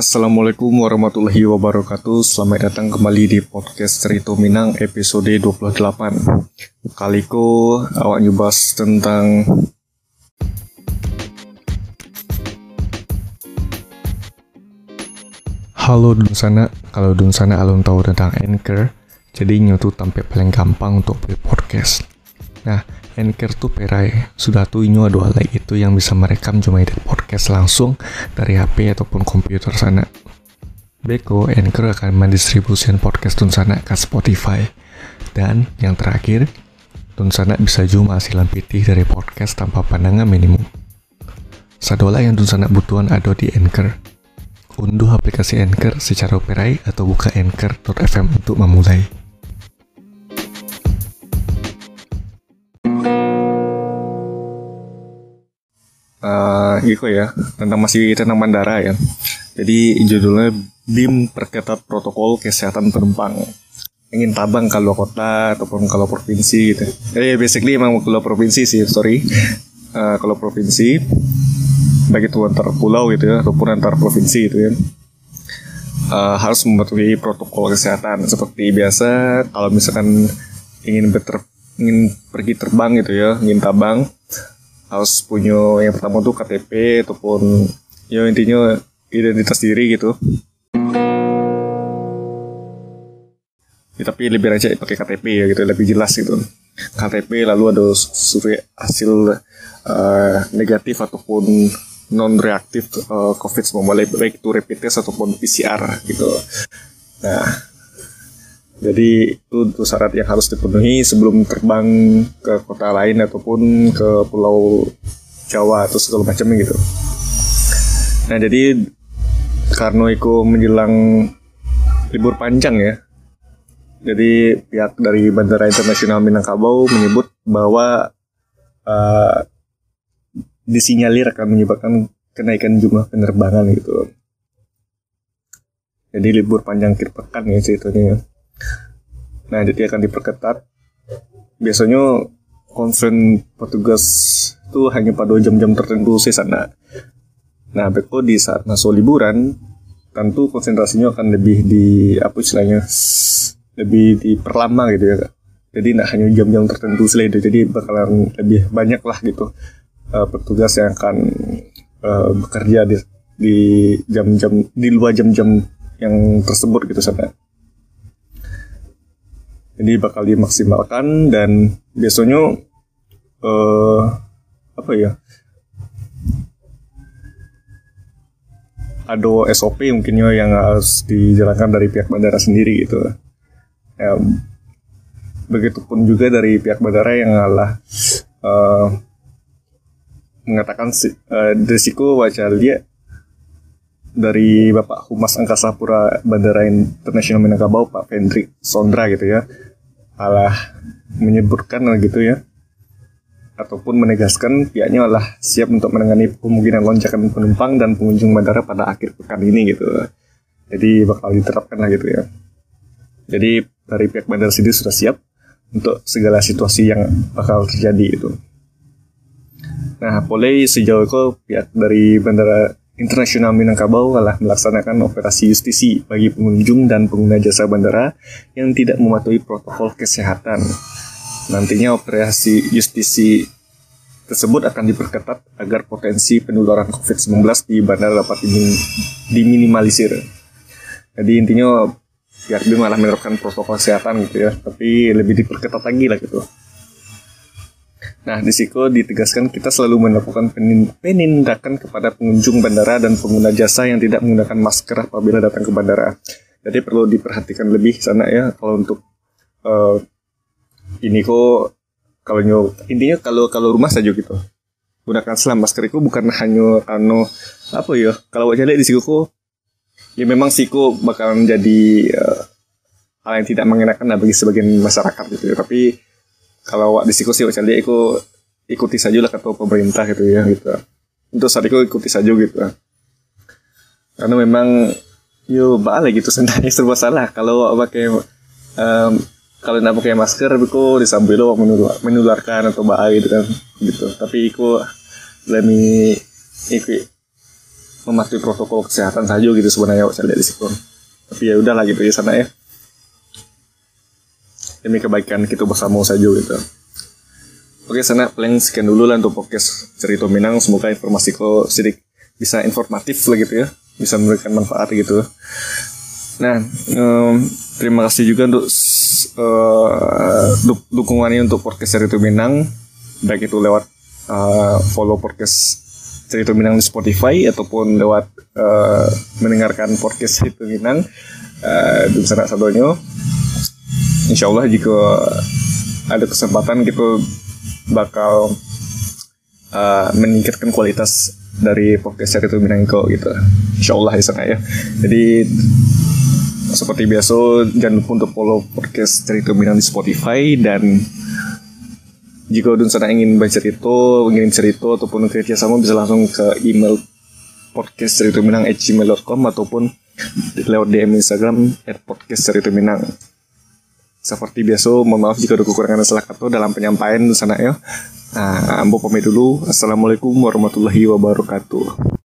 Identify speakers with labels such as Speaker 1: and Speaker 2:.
Speaker 1: Assalamualaikum warahmatullahi wabarakatuh. Selamat datang kembali di podcast Cerita Minang episode 28 Kaliko awak nyubas tentang Halo dun sana, kalau dun sana alun tahu tentang Anchor Jadi nyotu tampil paling gampang untuk buat podcast. Nah, Anchor tuh perai sudah tuh inyo ada lagi itu yang bisa merekam cuma edit podcast langsung dari HP ataupun komputer sana. Beko, Anchor akan mendistribusikan podcast Tunsana ke Spotify. Dan yang terakhir, Tunsana bisa cuma hasilan pitih dari podcast tanpa pandangan minimum. Sadola yang Tunsana butuhan ada di Anchor. Unduh aplikasi Anchor secara operai atau buka anchor.fm untuk memulai. Gitu ya tentang masih tentang bandara ya. Jadi judulnya BIM perketat protokol kesehatan penumpang. Ingin tabang kalau kota ataupun kalau provinsi gitu. Jadi basically emang kalau provinsi sih sorry. Uh, kalau provinsi baik itu antar pulau gitu ya ataupun antar provinsi gitu ya. Uh, harus mematuhi protokol kesehatan. Seperti biasa kalau misalkan ingin beter ingin pergi terbang gitu ya ingin tabang harus punya yang pertama tuh KTP ataupun ya intinya identitas diri gitu. Ya, tapi lebih aja pakai KTP ya gitu lebih jelas gitu. KTP lalu ada survei hasil uh, negatif ataupun non reaktif uh, COVID semua baik itu rapid test ataupun PCR gitu. Nah jadi itu, itu syarat yang harus dipenuhi sebelum terbang ke kota lain ataupun ke pulau Jawa atau segala macamnya gitu. Nah jadi karena itu menjelang libur panjang ya, jadi pihak dari Bandara Internasional Minangkabau menyebut bahwa uh, disinyalir akan menyebabkan kenaikan jumlah penerbangan gitu. Jadi libur panjang akhir pekan ya ceritanya. Nah, jadi akan diperketat. Biasanya konven petugas itu hanya pada jam-jam tertentu sih sana. Nah, beko di saat masuk liburan, tentu konsentrasinya akan lebih di apa istilahnya lebih diperlama gitu ya. Jadi nak hanya jam-jam tertentu saja itu, jadi bakalan lebih banyak lah gitu uh, petugas yang akan uh, bekerja di di jam-jam di luar jam-jam yang tersebut gitu sana jadi bakal dimaksimalkan dan biasanya uh, apa ya? Ada SOP mungkinnya yang harus dijalankan dari pihak bandara sendiri gitu. Ya, begitupun juga dari pihak bandara yang ngalah uh, mengatakan uh, risiko lihat dari Bapak Humas Angkasa Pura Bandara Internasional Minangkabau Pak Hendrik Sondra gitu ya malah menyebutkan gitu ya ataupun menegaskan pihaknya malah siap untuk menangani kemungkinan lonjakan penumpang dan pengunjung bandara pada akhir pekan ini gitu. Jadi bakal diterapkan lah gitu ya. Jadi dari pihak bandara sendiri sudah siap untuk segala situasi yang bakal terjadi itu. Nah, boleh sejauh itu pihak dari bandara Internasional Minangkabau telah melaksanakan operasi justisi bagi pengunjung dan pengguna jasa bandara yang tidak mematuhi protokol kesehatan. Nantinya operasi justisi tersebut akan diperketat agar potensi penularan COVID-19 di bandara dapat diminimalisir. Jadi intinya pihak BIM malah menerapkan protokol kesehatan gitu ya, tapi lebih diperketat lagi lah gitu. Nah, di situ ditegaskan kita selalu melakukan penindakan kepada pengunjung bandara dan pengguna jasa yang tidak menggunakan masker apabila datang ke bandara. Jadi perlu diperhatikan lebih sana ya kalau untuk uh, ini kok kalau nyok intinya kalau kalau rumah saja gitu gunakan selam masker itu bukan hanya anu apa ya kalau wajah di siku kok ya memang siku bakalan jadi uh, hal yang tidak mengenakan lah bagi sebagian masyarakat gitu ya tapi kalau di siku sih dia ikut ikuti saja lah kata pemerintah gitu ya gitu. Untuk saat itu ikuti saja gitu. Karena memang yo balik gitu sebenarnya serba salah kalau pakai um, kalau tidak pakai masker itu disambil lo menular, menularkan atau bahaya gitu kan gitu. Tapi itu lebih ikut mematuhi protokol kesehatan saja gitu sebenarnya saya lihat di situ. Tapi ya udahlah gitu ya sana ya demi kebaikan kita bersama saja gitu. Oke sana paling sekian dulu lah untuk podcast cerita Minang. Semoga informasi kau sedikit bisa informatif lah gitu ya. Bisa memberikan manfaat gitu. Nah um, terima kasih juga untuk uh, dukungannya untuk podcast cerita Minang. Baik itu lewat uh, follow podcast cerita Minang di Spotify ataupun lewat uh, mendengarkan podcast cerita Minang uh, di sana satunya Insya Allah jika ada kesempatan gitu bakal uh, meningkatkan kualitas dari podcast itu Minangko gitu. Insya Allah ya sana ya. Jadi seperti biasa jangan lupa untuk follow podcast cerita Minang di Spotify dan jika Dun sana ingin baca cerita, ingin cerita ataupun kerja sama bisa langsung ke email podcast cerita Minang gmail.com ataupun lewat DM Instagram at podcast cerita Minang. Seperti biasa, mohon maaf jika ada kekurangan salah kata dalam penyampaian sana ya. Nah, ambo pamit dulu. Assalamualaikum warahmatullahi wabarakatuh.